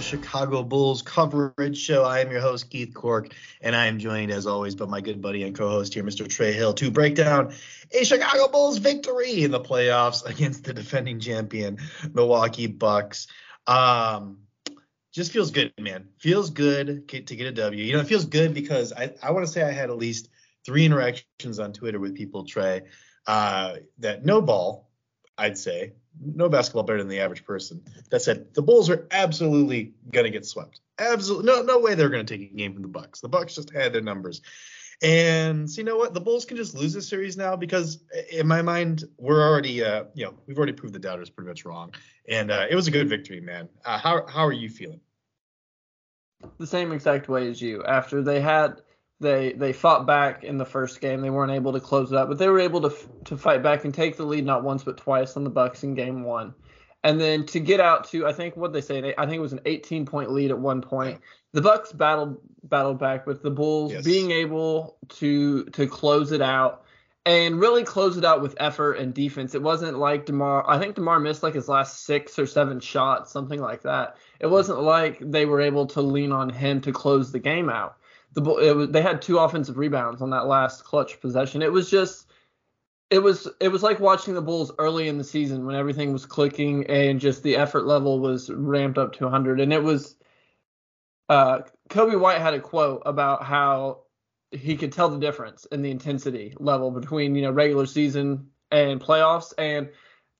Chicago Bulls coverage show. I am your host, Keith Cork, and I am joined, as always, by my good buddy and co-host here, Mr. Trey Hill, to break down a Chicago Bulls victory in the playoffs against the defending champion Milwaukee Bucks. Um, just feels good, man. Feels good to get a W. You know, it feels good because I, I want to say I had at least three interactions on Twitter with people, Trey, uh, that no ball, I'd say, no basketball better than the average person that said the Bulls are absolutely gonna get swept. Absolutely, no, no way they're gonna take a game from the Bucks. The Bucks just had their numbers, and so you know what? The Bulls can just lose this series now because in my mind we're already, uh, you know, we've already proved the doubters pretty much wrong, and uh, it was a good victory, man. Uh, how how are you feeling? the same exact way as you. After they had they they fought back in the first game, they weren't able to close it out, but they were able to to fight back and take the lead not once but twice on the Bucks in game one. And then to get out to I think what they say I think it was an 18 point lead at one point. The Bucks battled battled back with the Bulls Yes. being able to to close it out and really close it out with effort and defense. It wasn't like Demar. I think Demar missed like his last six or seven shots, something like that. It wasn't like they were able to lean on him to close the game out. The was, they had two offensive rebounds on that last clutch possession. It was just it was it was like watching the Bulls early in the season when everything was clicking and just the effort level was ramped up to 100 and it was uh Coby White had a quote about how he could tell the difference in the intensity level between you know regular season and playoffs and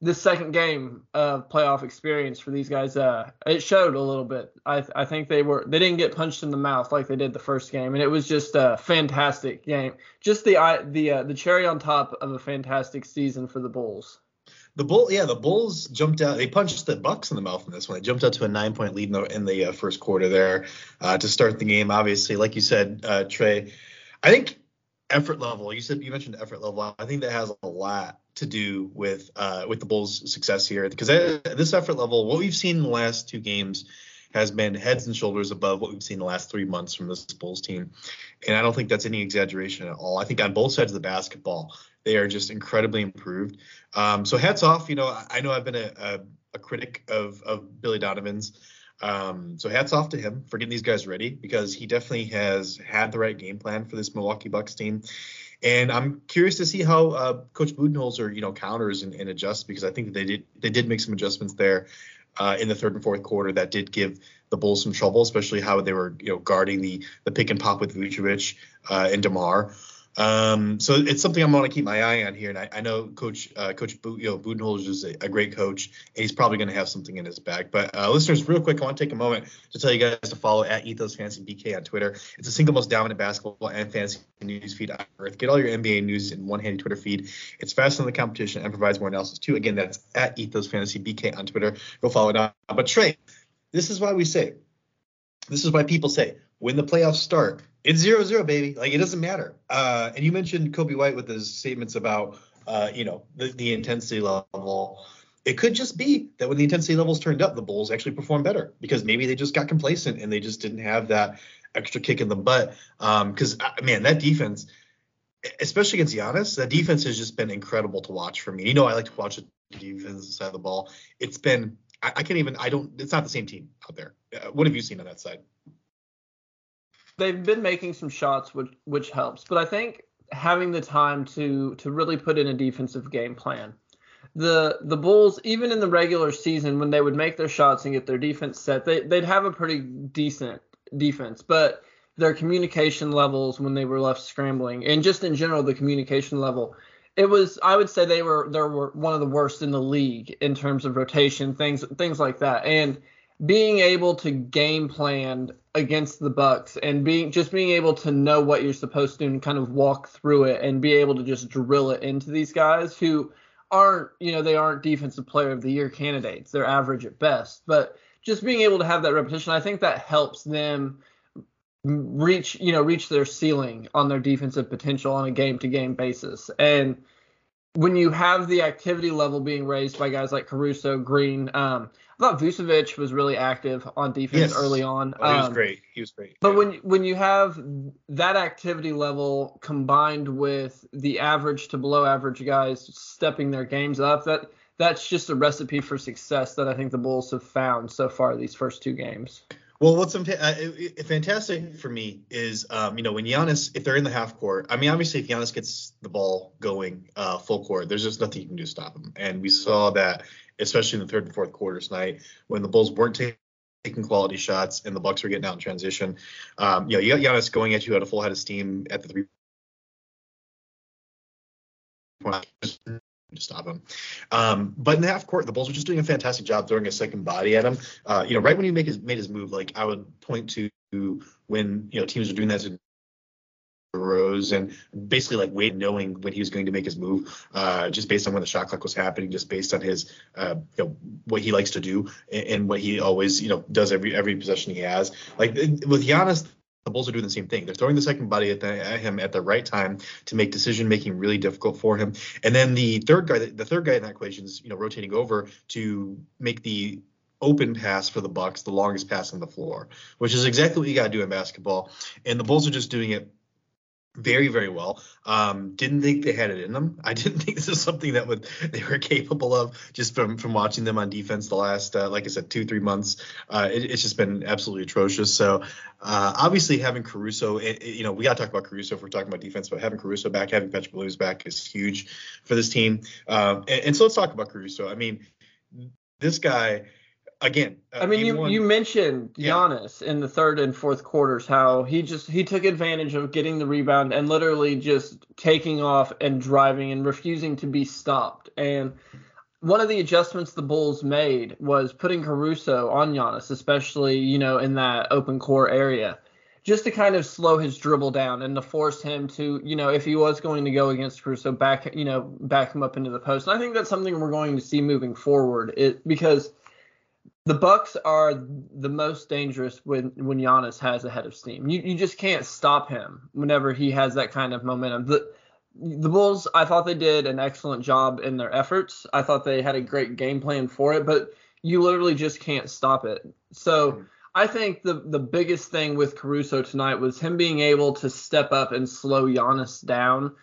this second game of playoff experience for these guys uh it showed a little bit i i think they were they didn't get punched in the mouth like they did the first game and it was just a fantastic game just the the uh, the cherry on top of a fantastic season for the bulls The Bull, yeah, the Bulls jumped out. They punched the Bucks in the mouth in this one. They jumped out to a nine-point lead in the, in the uh, first quarter there uh, to start the game. Obviously, like you said, uh, Trey, I think effort level. You said you mentioned effort level. I think that has a lot to do with uh, with the Bulls' success here because at this effort level, what we've seen in the last two games, has been heads and shoulders above what we've seen the last three months from this Bulls team, and I don't think that's any exaggeration at all. I think on both sides of the basketball, they are just incredibly improved. Um, so hats off. You know, I, I know I've been a, a, a critic of of Billy Donovan's. Um, so hats off to him for getting these guys ready because he definitely has had the right game plan for this Milwaukee Bucks team. And I'm curious to see how uh, Coach Budenholzer, you know, counters and, and adjusts because I think that they did they did make some adjustments there uh, in the third and fourth quarter that did give the Bulls some trouble, especially how they were you know guarding the the pick and pop with Vucevic uh, and Demar. Um, so it's something I'm going to keep my eye on here, and I, I know Coach uh, Coach Bu- you know, Budenholzer is a, a great coach, and he's probably going to have something in his bag. But uh, listeners, real quick, I want to take a moment to tell you guys to follow at Ethos Fantasy BK on Twitter. It's the single most dominant basketball and fantasy news feed on earth. Get all your NBA news in one handy Twitter feed. It's faster than the competition and provides more analysis too. Again, that's at Ethos Fantasy BK on Twitter. Go follow it out. But Trey, this is why we say this is why people say when the playoffs start, it's zero zero, baby. Like it doesn't matter. Uh, and you mentioned Coby White with his statements about, uh, you know, the, the intensity level. It could just be that when the intensity levels turned up, the Bulls actually performed better because maybe they just got complacent and they just didn't have that extra kick in the butt. Because um, uh, man, that defense, especially against Giannis, that defense has just been incredible to watch for me. You know, I like to watch the defense side of the ball. It's been I, can't even I don't. It's not the same team out there. Uh, what have you seen on that side? They've been making some shots, which which helps. But I think having the time to to really put in a defensive game plan. The the Bulls, even in the regular season, when they would make their shots and get their defense set, they they'd have a pretty decent defense. But their communication levels when they were left scrambling, and just in general the communication level, it was I would say they were they were one of the worst in the league in terms of rotation, things things like that. And being able to game plan against the Bucks and being just being able to know what you're supposed to and kind of walk through it and be able to just drill it into these guys who aren't, you know, they aren't defensive player of the year candidates. They're average at best. But just being able to have that repetition, I think that helps them reach, you know, reach their ceiling on their defensive potential on a game to game basis. And when you have the activity level being raised by guys like Caruso, Green, um, I thought Vucevic was really active on defense yes. early on. Oh, he was um, great. He was great. But yeah. when when you have that activity level combined with the average to below average guys stepping their games up, that that's just a recipe for success that I think the Bulls have found so far these first two games. Well, what's uh, fantastic for me is, um, you know, when Giannis, if they're in the half court, I mean, obviously, if Giannis gets the ball going uh, full court, there's just nothing you can do to stop him. And we saw that, especially in the third and fourth quarters tonight, when the Bulls weren't taking quality shots and the Bucks were getting out in transition. Um, you know, you got Giannis going at you at a full head of steam at the three point to stop him. Um, but in the half court, the Bulls were just doing a fantastic job throwing a second body at him. Uh, you know, right when he make his, made his move, like I would point to when you know teams are doing that to Rose and basically like Wade knowing when he was going to make his move, uh, just based on when the shot clock was happening, just based on his uh, you know what he likes to do and, and what he always you know does every every possession he has. Like with Giannis, the Bulls are doing the same thing. They're throwing the second body at, the, at him at the right time to make decision making really difficult for him. And then the third guy, the third guy in that equation is you know rotating over to make the open pass for the Bucks, the longest pass on the floor, which is exactly what you got to do in basketball. And the Bulls are just doing it very very well. Um, didn't think they had it in them. I didn't think this is something that would they were capable of just from from watching them on defense the last uh, like I said two three months. Uh, it, it's just been absolutely atrocious. So uh, obviously having Caruso, it, it, you know we got to talk about Caruso if we're talking about defense, but having Caruso back, having Patrick Williams back is huge for this team. Um, and, and so let's talk about Caruso. I mean this guy again. Uh, I mean, you one, you mentioned Giannis yeah. in the third and fourth quarters how he just he took advantage of getting the rebound and literally just taking off and driving and refusing to be stopped. And one of the adjustments the Bulls made was putting Caruso on Giannis, especially you know in that open core area. Just to kind of slow his dribble down and to force him to, you know, if he was going to go against Caruso, back, you know, back him up into the post. And I think that's something we're going to see moving forward. It because the Bucks are the most dangerous when when Giannis has a head of steam. You you just can't stop him whenever he has that kind of momentum. The the Bulls, I thought they did an excellent job in their efforts. I thought they had a great game plan for it, but you literally just can't stop it. So I think the the biggest thing with Caruso tonight was him being able to step up and slow Giannis down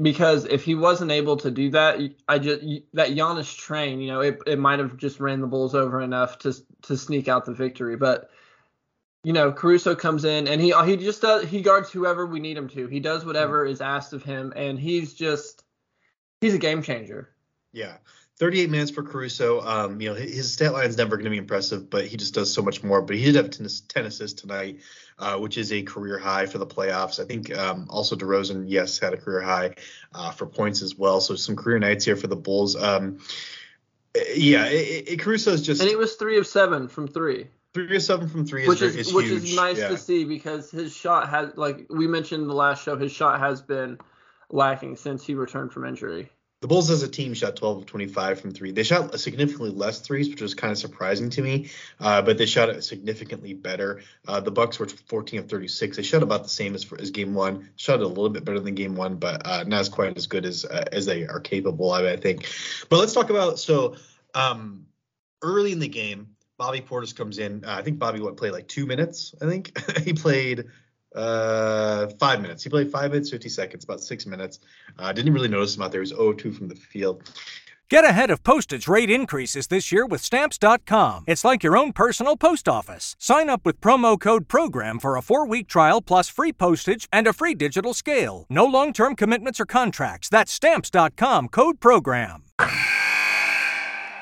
because if he wasn't able to do that, I just that Giannis train, you know, it, it might have just ran the Bulls over enough to to sneak out the victory. But you know, Caruso comes in and he uh, he just does he guards whoever we need him to. He does whatever is asked of him, and he's just he's a game changer. Yeah. 38 minutes for Caruso. Um, you know, his stat line is never going to be impressive, but he just does so much more. But he did have 10, 10 assists tonight, uh, which is a career high for the playoffs. I think um, also DeRozan, yes, had a career high uh, for points as well. So some career nights here for the Bulls. Um, yeah, it, it, Caruso is just. And he was three of seven from three. Three of seven from three which is, is, is which huge. is nice yeah. to see because his shot has, like we mentioned in the last show, his shot has been lacking since he returned from injury. The Bulls as a team shot 12 of 25 from three. They shot significantly less threes, which was kind of surprising to me. Uh, but they shot it significantly better. Uh, the Bucks were 14 of 36. They shot about the same as as game one. Shot a little bit better than game one, but uh, not as quite as good as uh, as they are capable of, I think. But let's talk about so um, early in the game, Bobby Portis comes in. Uh, I think Bobby what played like two minutes. I think he played uh, five minutes. He played five minutes, 50 seconds, about six minutes. Uh, didn't really notice him out there. He was 0-2 from the field. Get ahead of postage rate increases this year with Stamps.com. It's like your own personal post office. Sign up with promo code PROGRAM for a four week trial plus free postage and a free digital scale. No long term commitments or contracts. That's Stamps.com code PROGRAM.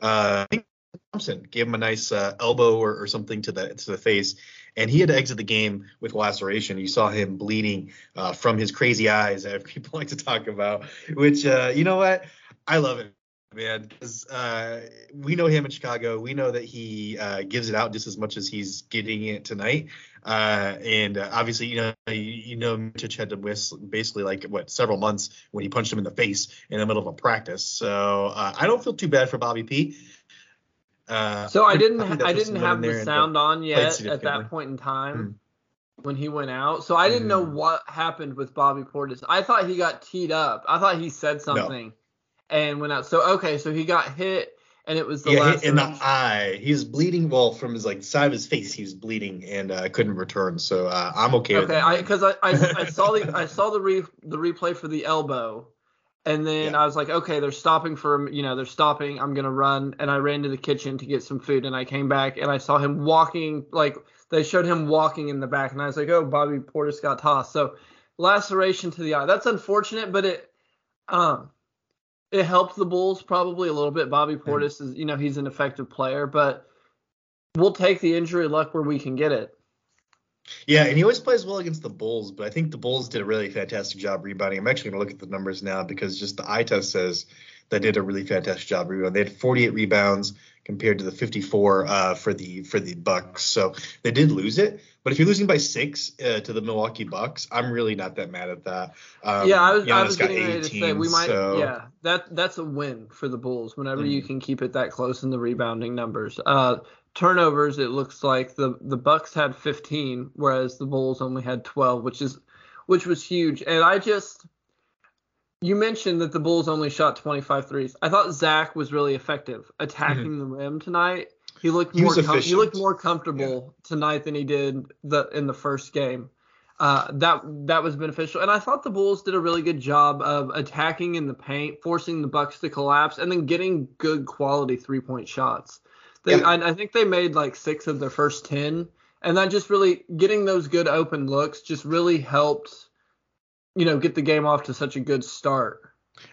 Uh, I think Thompson gave him a nice uh, elbow or, or something to the to the face, and he had to exit the game with laceration. You saw him bleeding uh, from his crazy eyes, as people like to talk about. Which uh, you know what, I love it, man, because uh, we know him in Chicago. We know that he uh, gives it out just as much as he's getting it tonight. Uh, and uh, obviously, you know, you, you know, Mitch had to miss basically like what several months when he punched him in the face in the middle of a practice. So uh, I don't feel too bad for Bobby P. Uh, so I didn't, I, I didn't have the sound on yet at that point in time mm. when he went out. So I didn't know what happened with Bobby Portis. I thought he got teed up. I thought he said something no. And went out. So okay, so he got hit and it was the yeah, last in the eye. He's bleeding. Well, from his like side of his face, he was bleeding and uh, couldn't return. So uh, I'm okay. Okay, because I, I, I, I, saw the I saw the re, the replay for the elbow, and then yeah. I was like, okay, they're stopping for you know they're stopping. I'm gonna run, and I ran to the kitchen to get some food, and I came back and I saw him walking like they showed him walking in the back, and I was like, oh, Bobby Portis got tossed. So laceration to the eye. That's unfortunate, but it um it helped the Bulls probably a little bit. Bobby Portis is, you know, he's an effective player, but we'll take the injury luck where we can get it. Yeah, and he always plays well against the Bulls, but I think the Bulls did a really fantastic job rebounding. I'm actually going to look at the numbers now because just the eye test says they did a really fantastic job rebounding. They had 48 rebounds compared to the 54 uh, for the for the Bucks. So they did lose it, but if you're losing by six uh, to the Milwaukee Bucks, I'm really not that mad at that. Um, yeah, I was, I was getting 18, ready to say we might. So. Yeah, that that's a win for the Bulls whenever mm. you can keep it that close in the rebounding numbers. Uh, turnovers, it looks like the the Bucks had 15, whereas the Bulls only had 12, which is which was huge. And I just you mentioned that the Bulls only shot 25 threes. I thought Zach was really effective attacking mm-hmm. the rim tonight. He looked he more com- he looked more comfortable yeah. tonight than he did the in the first game. Uh, that that was beneficial, and I thought the Bulls did a really good job of attacking in the paint, forcing the Bucks to collapse, and then getting good quality three point shots. They, yeah. I, I think they made like six of their first ten, and that just really getting those good open looks just really helped you know, get the game off to such a good start.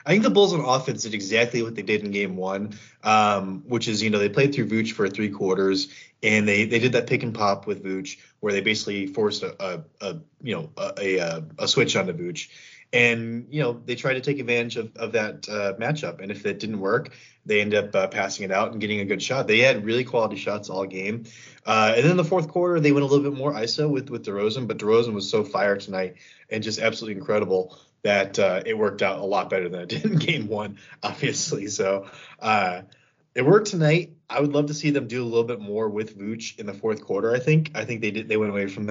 I think the Bulls on offense did exactly what they did in game one, um, which is, you know, they played through Vooch for three quarters and they, they did that pick and pop with Vooch where they basically forced a, a, a you know, a, a, a switch on the Vooch. And, you know, they tried to take advantage of, of that uh, matchup. And if that didn't work, they end up uh, passing it out and getting a good shot. They had really quality shots all game. Uh, and then the fourth quarter, they went a little bit more ISO with, with DeRozan, but DeRozan was so fire tonight and just absolutely incredible that uh, it worked out a lot better than it did in game one, obviously. So uh, it worked tonight. I would love to see them do a little bit more with Vooch in the fourth quarter. I think. I think they did. They went away from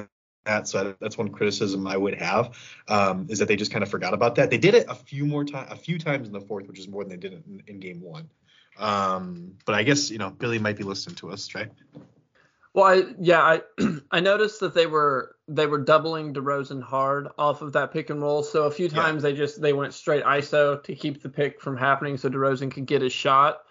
that. So that's one criticism I would have um, is that they just kind of forgot about that. They did it a few more times, a few times in the fourth, which is more than they did in, in game one. Um, but I guess you know Billy might be listening to us, right? Well, I, yeah, I I noticed that they were they were doubling DeRozan hard off of that pick and roll. So a few times yeah. they just they went straight ISO to keep the pick from happening, so DeRozan could get his shot.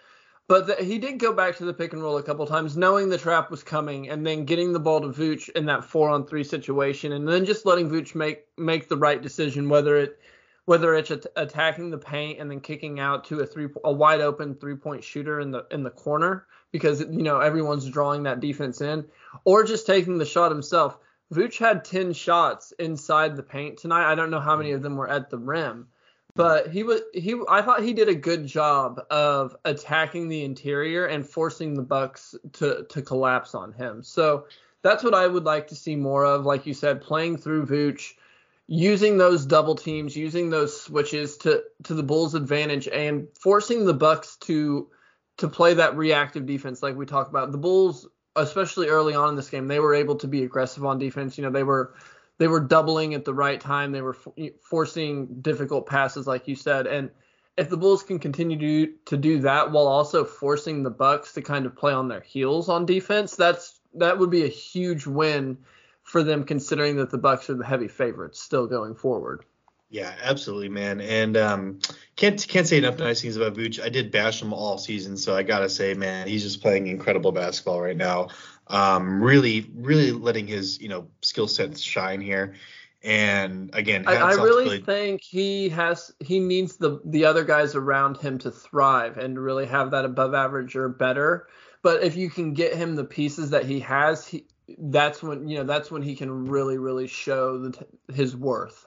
But the, he did go back to the pick and roll a couple times, knowing the trap was coming, and then getting the ball to Vooch in that four on three situation, and then just letting Vooch make make the right decision, whether it whether it's attacking the paint and then kicking out to a three a wide open three point shooter in the in the corner because you know everyone's drawing that defense in, or just taking the shot himself. Vooch had 10 shots inside the paint tonight. I don't know how many of them were at the rim, but he was he I thought he did a good job of attacking the interior and forcing the Bucks to to collapse on him. So that's what I would like to see more of. Like you said, playing through Vooch, using those double teams, using those switches to to the Bulls' advantage, and forcing the Bucks to to play that reactive defense, like we talked about. The Bulls, especially early on in this game, they were able to be aggressive on defense. You know, they were they were doubling at the right time. They were forcing difficult passes, like you said. And if the Bulls can continue to to do that while also forcing the Bucks to kind of play on their heels on defense, that's that would be a huge win for them, considering that the Bucks are the heavy favorites still going forward. Yeah, absolutely, man. And um, can't can't say enough nice things about Vooch. I did bash him all season, so I gotta say, man, he's just playing incredible basketball right now um, really, really letting his you know skill sets shine here. And again, I, I really think he has he needs the the other guys around him to thrive and really have that above average or better. But if you can get him the pieces that he has, he, that's when you know that's when he can really really show the, his worth.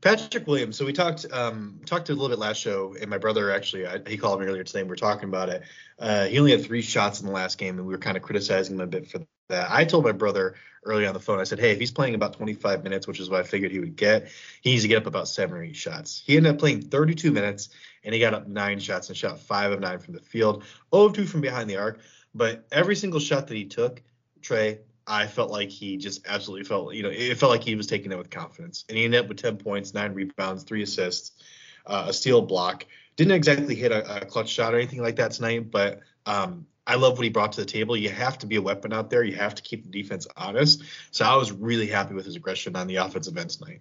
Patrick Williams. So we talked um, talked a little bit last show, and my brother actually I, he called me earlier today. and We are talking about it. Uh, he only had three shots in the last game, and we were kind of criticizing him a bit for that. I told my brother early on the phone. I said, "Hey, if he's playing about 25 minutes, which is what I figured he would get, he needs to get up about seven or eight shots." He ended up playing 32 minutes, and he got up nine shots and shot five of nine from the field, 0 of 2 from behind the arc. But every single shot that he took, Trey, I felt like he just absolutely felt, you know, it felt like he was taking it with confidence. And he ended up with 10 points, nine rebounds, three assists, uh, a steal block. Didn't exactly hit a, a, clutch shot or anything like that tonight, but um, I love what he brought to the table. You have to be a weapon out there. You have to keep the defense honest. So I was really happy with his aggression on the offensive end tonight.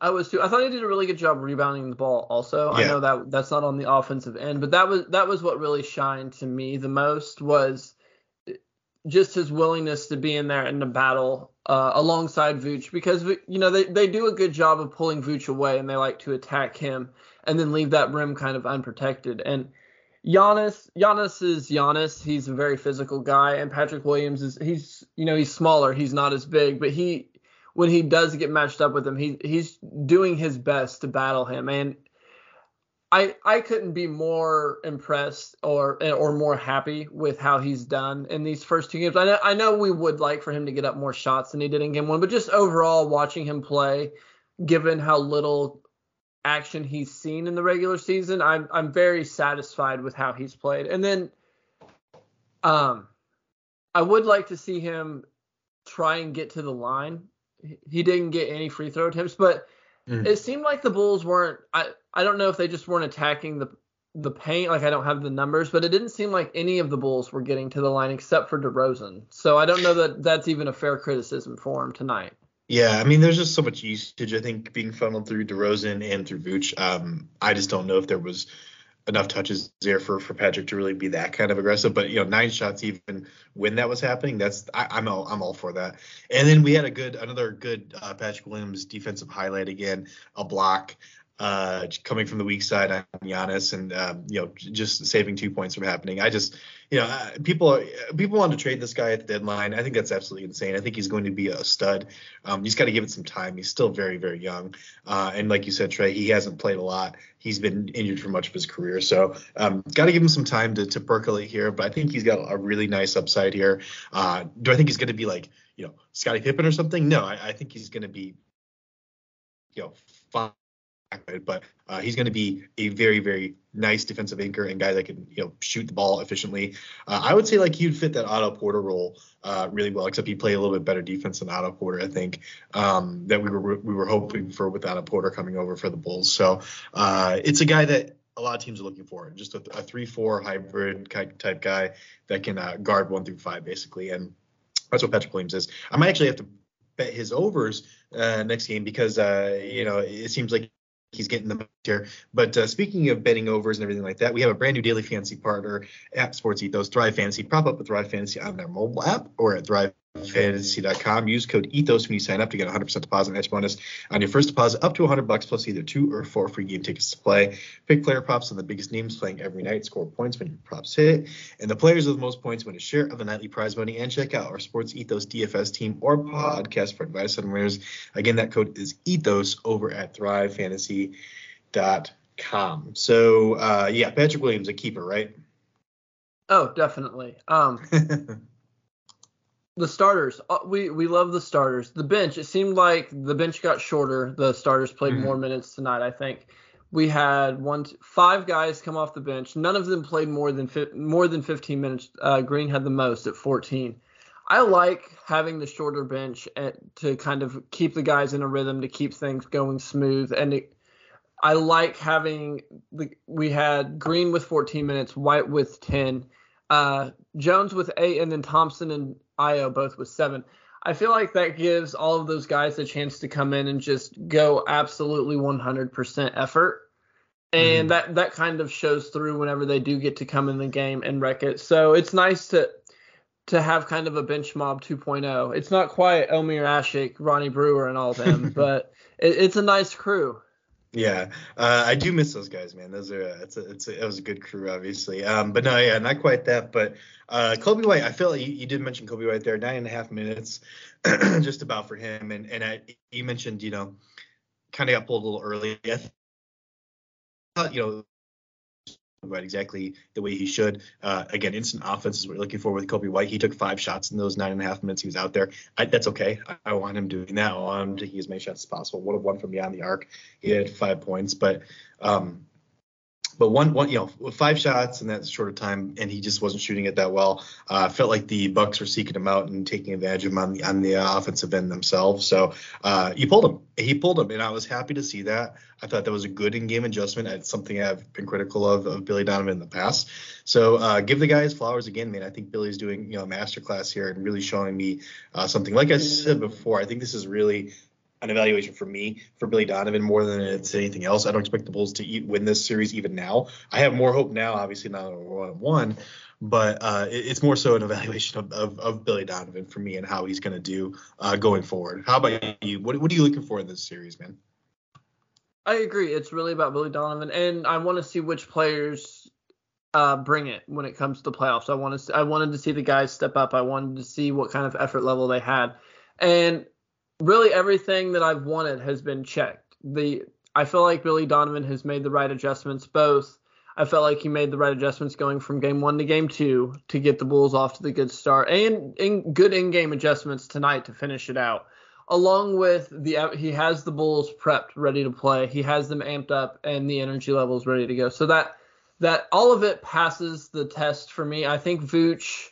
I was too. I thought he did a really good job rebounding the ball. Also, yeah. I know that that's not on the offensive end, but that was that was what really shined to me the most was just his willingness to be in there in the battle uh, alongside Vooch because you know they, they do a good job of pulling Vooch away and they like to attack him and then leave that rim kind of unprotected. And Giannis Giannis is Giannis. He's a very physical guy, and Patrick Williams is he's you know he's smaller. He's not as big, but he when he does get matched up with him, he he's doing his best to battle him. And I I couldn't be more impressed or or more happy with how he's done in these first two games. I know I know we would like for him to get up more shots than he did in game one, but just overall watching him play, given how little action he's seen in the regular season, I'm I'm very satisfied with how he's played. And then um I would like to see him try and get to the line. He didn't get any free throw attempts, but Mm. It seemed like the Bulls weren't. I I don't know if they just weren't attacking the the paint. Like I don't have the numbers, but it didn't seem like any of the Bulls were getting to the line except for DeRozan. So I don't know that that's even a fair criticism for him tonight. Yeah, I mean, there's just so much usage. I think being funneled through DeRozan and through Vooch. Um, I just don't know if there was enough touches there for for Patrick to really be that kind of aggressive. But you know, nine shots even when that was happening, that's I, am all I'm all for that. And then we had a good another good uh, Patrick Williams defensive highlight again, a block uh, coming from the weak side on Giannis and um, you know just saving two points from happening. I just you know uh, people people want to trade this guy at the deadline. I think that's absolutely insane. I think he's going to be a stud. Um, he's got to give it some time. He's still very very young, uh, and like you said, Trey, he hasn't played a lot. He's been injured for much of his career, so um, got to give him some time to, to percolate here. But I think he's got a really nice upside here. Uh, do I think he's going to be like you know Scottie Pippen or something? No, I, I think he's going to be you know fine but uh, he's going to be a very, very nice defensive anchor and guy that can, you know, shoot the ball efficiently. Uh, I would say like he would fit that Otto Porter role uh, really well, except he played a little bit better defense than Otto Porter, I think, um, that we were we were hoping for with Otto Porter coming over for the Bulls. So uh, it's a guy that a lot of teams are looking for, just a, a three-four hybrid type guy that can uh, guard one through five basically, and that's what Patrick Williams is. I might actually have to bet his overs uh, next game because uh, you know it seems like he's getting the here. But uh, speaking of betting overs and everything like that, we have a brand new daily fantasy partner at Sports Ethos, Thrive Fantasy. Prop up with Thrive Fantasy on their mobile app or at ThriveFantasy.com. Use code Ethos when you sign up to get 100% deposit match bonus on your first deposit up to 100 bucks plus either two or four free game tickets to play. Pick player props on the biggest names playing every night. Score points when your props hit, and the players with the most points win a share of the nightly prize money. And check out our Sports Ethos DFS team or podcast for advice on winners. Again, that code is Ethos over at Thrive Fantasy dot com. So uh, yeah, Patrick Williams a keeper, right? Oh, definitely. Um, the starters, uh, we we love the starters. The bench, it seemed like the bench got shorter. The starters played mm-hmm. more minutes tonight. I think we had one, five guys come off the bench. None of them played more than fi- more than 15 minutes. Uh, Green had the most at 14. I like having the shorter bench at, to kind of keep the guys in a rhythm to keep things going smooth and. It, I like having the we had Green with 14 minutes, White with 10, uh, Jones with eight, and then Thompson and Ayo both with seven. I feel like that gives all of those guys a chance to come in and just go absolutely 100% effort. And mm-hmm. that, that kind of shows through whenever they do get to come in the game and wreck it. So it's nice to to have kind of a bench mob 2.0. It's not quite Omer Asik, Ronnie Brewer, and all them, but it, it's a nice crew. Yeah, uh, I do miss those guys, man. Those are uh, it's a, it's a, it was a good crew, obviously. Um, but no, yeah, not quite that. But uh, Coby White, I feel like you, you did mention Coby White there, nine and a half minutes, just about for him. And and I, you mentioned, you know, kind of got pulled a little early. I thought, you know, right exactly the way he should. Uh, again, instant offense is what you're looking for with Coby White. He took five shots in those nine and a half minutes he was out there. I, that's okay. I, I, want him doing that. I want him taking as many shots as possible. Would have won from beyond the arc. He had five points, but um, but one one you know five shots in that short of time and he just wasn't shooting it that well. Uh, felt like the bucks were seeking him out and taking advantage of him on the on the uh, offensive end themselves. So uh, he pulled him. He pulled him and i was happy to see that. I thought that was a good in-game adjustment. It's something i've been critical of of billy donovan in the past. So uh, give the guys flowers again man. I think billy's doing you know a masterclass here and really showing me uh, something. Like i said before i think this is really an evaluation for me for Billy Donovan more than it's anything else. I don't expect the Bulls to eat, win this series even now. I have more hope now, obviously we're one one, but uh, it, it's more so an evaluation of, of, of, Billy Donovan for me and how he's going to do uh, going forward. How about you? What, what are you looking for in this series, man? I agree. It's really about Billy Donovan, and I want to see which players uh, bring it when it comes to the playoffs. I want to. I wanted to see the guys step up. I wanted to see what kind of effort level they had, and really everything that I've wanted has been checked. The I feel like Billy Donovan has made the right adjustments both. I felt like he made the right adjustments going from game one to game two to get the Bulls off to the good start, and in good in-game adjustments tonight to finish it out. Along with the he has the Bulls prepped, ready to play. He has them amped up, and the energy levels ready to go. So that that all of it passes the test for me. I think Vooch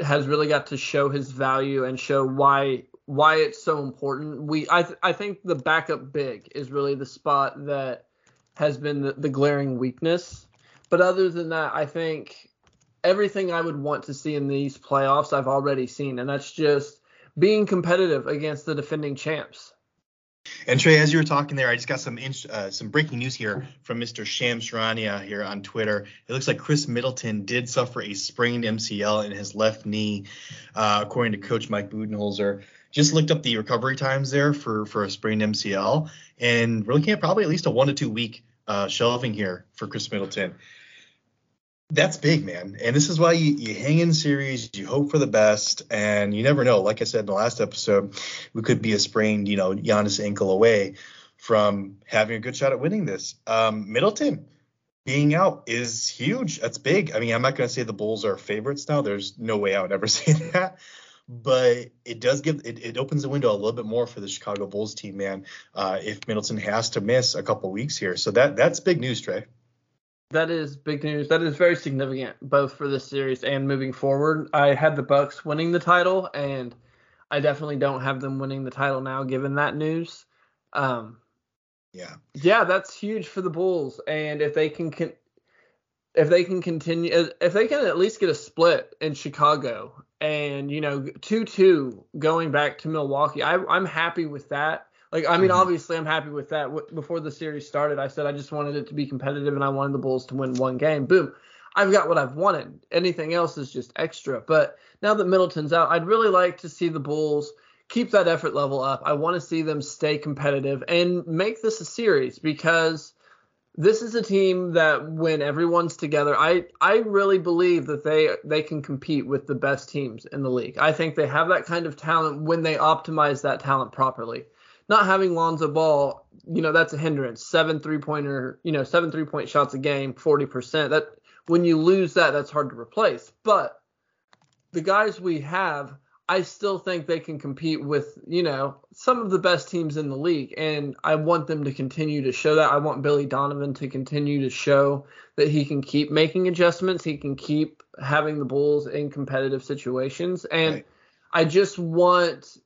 has really got to show his value and show why why it's so important. We I th- I think the backup big is really the spot that has been the, the glaring weakness. But other than that, I think everything I would want to see in these playoffs I've already seen, and that's just being competitive against the defending champs. And Trey, as you were talking there, I just got some uh, some breaking news here from Mr. Shams Charania here on Twitter. It looks like Khris Middleton did suffer a sprained MCL in his left knee, uh, according to Coach Mike Budenholzer just looked up the recovery times there for for a sprained MCL, and we're looking at probably at least a one to two week uh, shelving here for Khris Middleton. That's big, man. And this is why you, you hang in series, you hope for the best, and you never know. Like I said in the last episode, we could be a sprained, you know, Giannis ankle away from having a good shot at winning this. Um, Middleton being out is huge. That's big. I mean, I'm not going to say the Bulls are favorites now. There's no way I would ever say that. But it does give it, it opens the window a little bit more for the Chicago Bulls team, man. Uh, if Middleton has to miss a couple weeks here, so that that's big news, Trey. That is big news. That is very significant, both for this series and moving forward. I had the Bucks winning the title, and I definitely don't have them winning the title now, given that news. Um, yeah, yeah, that's huge for the Bulls, and if they can, con- if they can continue, if they can at least get a split in Chicago, and you know, two-two going back to Milwaukee, I, I'm happy with that. Like, I mean, mm-hmm. obviously, I'm happy with that. Before the series started, I said I just wanted it to be competitive and I wanted the Bulls to win one game. Boom. I've got what I've wanted. Anything else is just extra. But now that Middleton's out, I'd really like to see the Bulls keep that effort level up. I want to see them stay competitive and make this a series because this is a team that when everyone's together, I I really believe that they they can compete with the best teams in the league. I think they have that kind of talent when they optimize that talent properly not having Lonzo Ball, you know, that's a hindrance. Seven three pointer, you know, seven three point shots a game, 40%. That when you lose that, that's hard to replace. But the guys we have, I still think they can compete with, you know, some of the best teams in the league. And I want them to continue to show that. I want Billy Donovan to continue to show that he can keep making adjustments. He can keep having the Bulls in competitive situations. And right. I just want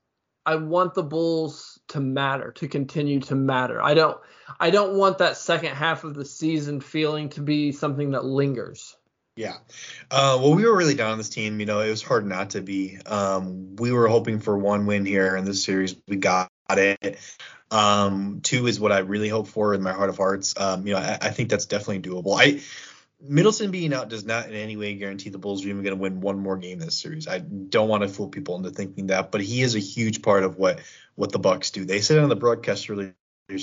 I want the Bulls to matter, to continue to matter. I don't I don't want that second half of the season feeling to be something that lingers. Yeah. Uh, well, we were really down on this team. You know, it was hard not to be. Um, we were hoping for one win here in this series. We got it. Um, two is what I really hope for in my heart of hearts. Um, you know, I, I think that's definitely doable. I Middleton being out does not in any way guarantee the Bulls are even going to win one more game this series. I don't want to fool people into thinking that, but he is a huge part of what what the Bucks do. They said on the broadcast earlier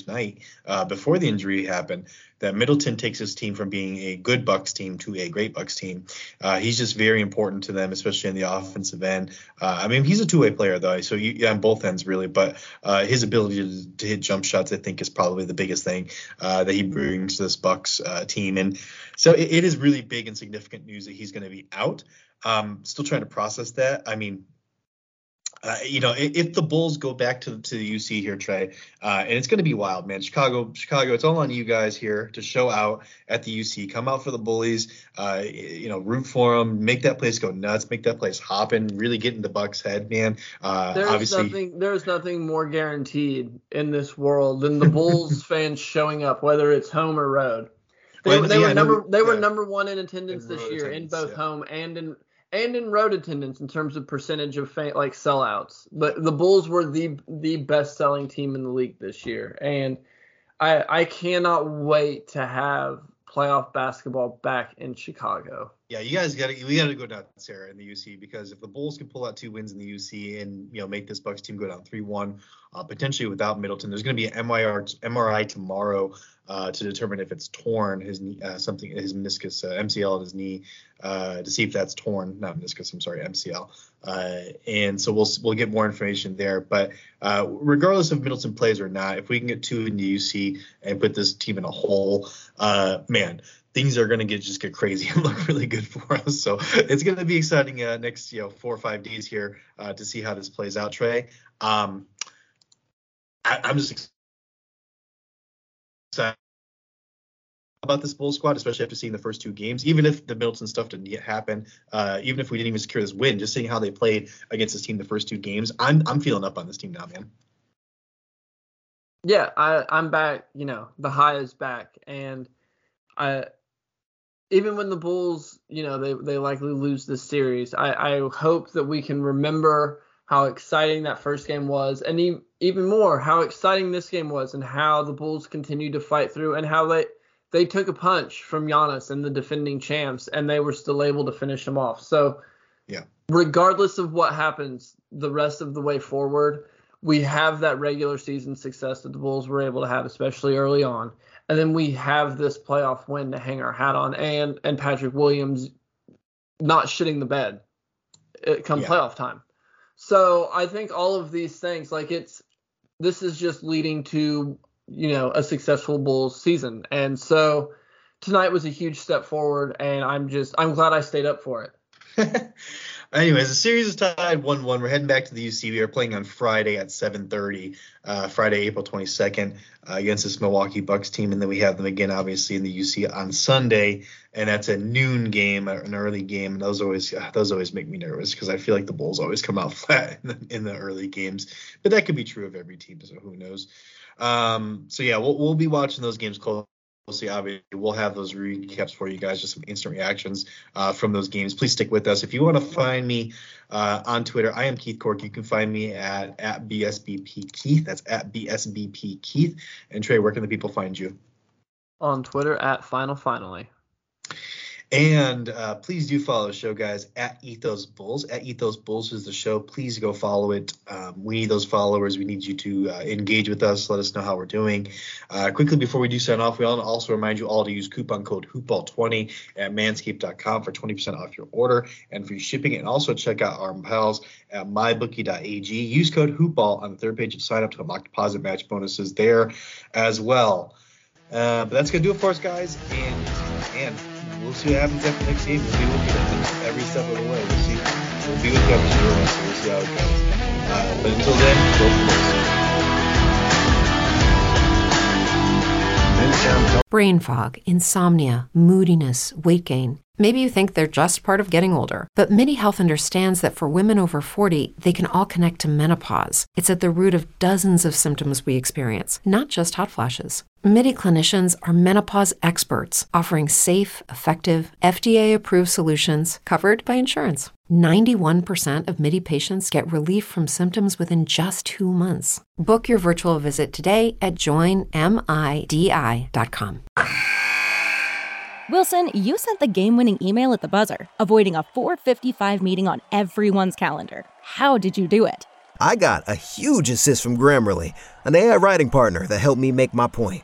night uh, before the injury happened that Middleton takes his team from being a good Bucks team to a great Bucks team. Uh, he's just very important to them, especially in the offensive end. Uh, I mean, he's a two-way player though, so you, yeah, on both ends really. But uh, his ability to, to, hit jump shots, I think, is probably the biggest thing uh, that he brings to this Bucks uh, team. And so it, it is really big and significant news that he's going to be out. Um, still trying to process that. I mean, uh, you know, if, if, the Bulls go back to, to the UC here, Trey, uh, and it's going to be wild, man. Chicago, Chicago, it's all on you guys here to show out at the UC. Come out for the bullies, uh, you know, root for them, make that place go nuts, make that place hopping, really get in the Bucks' head, man. Uh, there's obviously, nothing, there's nothing more guaranteed in this world than the Bulls fans showing up, whether it's home or road. They, well, they yeah, were number, they yeah. were number one in attendance in this year in both yeah. home and in and in road attendance in terms of percentage of fan, like sellouts. But the Bulls were the the best selling team in the league this year, and I I cannot wait to have playoff basketball back in Chicago. Yeah, you guys got to we got to go down Sarah in the UC because if the Bulls can pull out two wins in the UC and you know make this Bucks team go down three one, uh, potentially without Middleton, there's going to be an MIR MRI tomorrow uh, to determine if it's torn his uh, something his meniscus uh, MCL in his knee uh, to see if that's torn not meniscus I'm sorry MCL uh, and so we'll we'll get more information there but regardless if Middleton plays or not if we can get two in the UC and put this team in a hole man things are going to get just get crazy and look really good for us so it's going to be exciting next you know four or five days here to see how this plays out Trey um, I, I'm just excited about this Bulls squad, especially after seeing the first two games. Even if the Middleton stuff didn't happen, uh, even if we didn't even secure this win, just seeing how they played against this team the first two games, I'm I'm feeling up on this team now, man. Yeah, I I'm back. You know, the high is back, and I even when the Bulls, you know, they they likely lose this series, I I hope that we can remember how exciting that first game was, and even more how exciting this game was, and how the Bulls continued to fight through, and how they they took a punch from Giannis and the defending champs, and they were still able to finish them off. So, yeah, regardless of what happens the rest of the way forward, we have that regular season success that the Bulls were able to have, especially early on, and then we have this playoff win to hang our hat on, and and Patrick Williams not shitting the bed uh, come yeah. playoff time. So I think all of these things, like it's this is just leading to you know a successful Bulls season, and so tonight was a huge step forward, and I'm just I'm glad I stayed up for it. Anyways, the series is tied 1 1. We're heading back to the UC. We are playing on Friday at 7.30, uh, Friday, April 22nd, uh, against this Milwaukee Bucks team. And then we have them again, obviously, in the UC on Sunday. And that's a noon game, an early game. And those always uh, those always make me nervous because I feel like the Bulls always come out flat in the, in the, early games. But that could be true of every team, so who knows. Um, so, yeah, we'll, we'll be watching those games close see obviously we'll have those recaps for you guys just some instant reactions uh, from those games. Please stick with us. If you want to find me uh, on twitter i am keith cork. You can find me at at bsbp keith. That's at bsbp keith. And trey where can the people find you? On twitter at final finally and uh, please do follow the show, guys, at Ethos Bulls. At Ethos Bulls is the show. Please go follow it. Um, we need those followers. We need you to uh, engage with us. Let us know how we're doing. Uh, quickly, before we do sign off, we want to also remind you all to use coupon code HoopBall20 at manscaped.com for 20% off your order and free shipping. And also check out our pals at mybookie.ag. Use code HoopBall on the third page of sign up to unlock deposit match bonuses there as well. Uh, but that's going to do it for us, guys. And, and we'll see what happens after next game. We'll be with you every step of the way. We'll see. We'll be with you every step so we'll see how it goes. Uh, but until then, go for Brain fog, insomnia, moodiness, weight gain. Maybe you think they're just part of getting older, but MIDI Health understands that for women over 40, they can all connect to menopause. It's at the root of dozens of symptoms we experience, not just hot flashes. MIDI clinicians are menopause experts offering safe, effective, FDA approved solutions covered by insurance. 91% of MIDI patients get relief from symptoms within just two months. Book your virtual visit today at joinmidi.com. Wilson, you sent the game winning email at the buzzer, avoiding a 455 meeting on everyone's calendar. How did you do it? I got a huge assist from Grammarly, an AI writing partner that helped me make my point.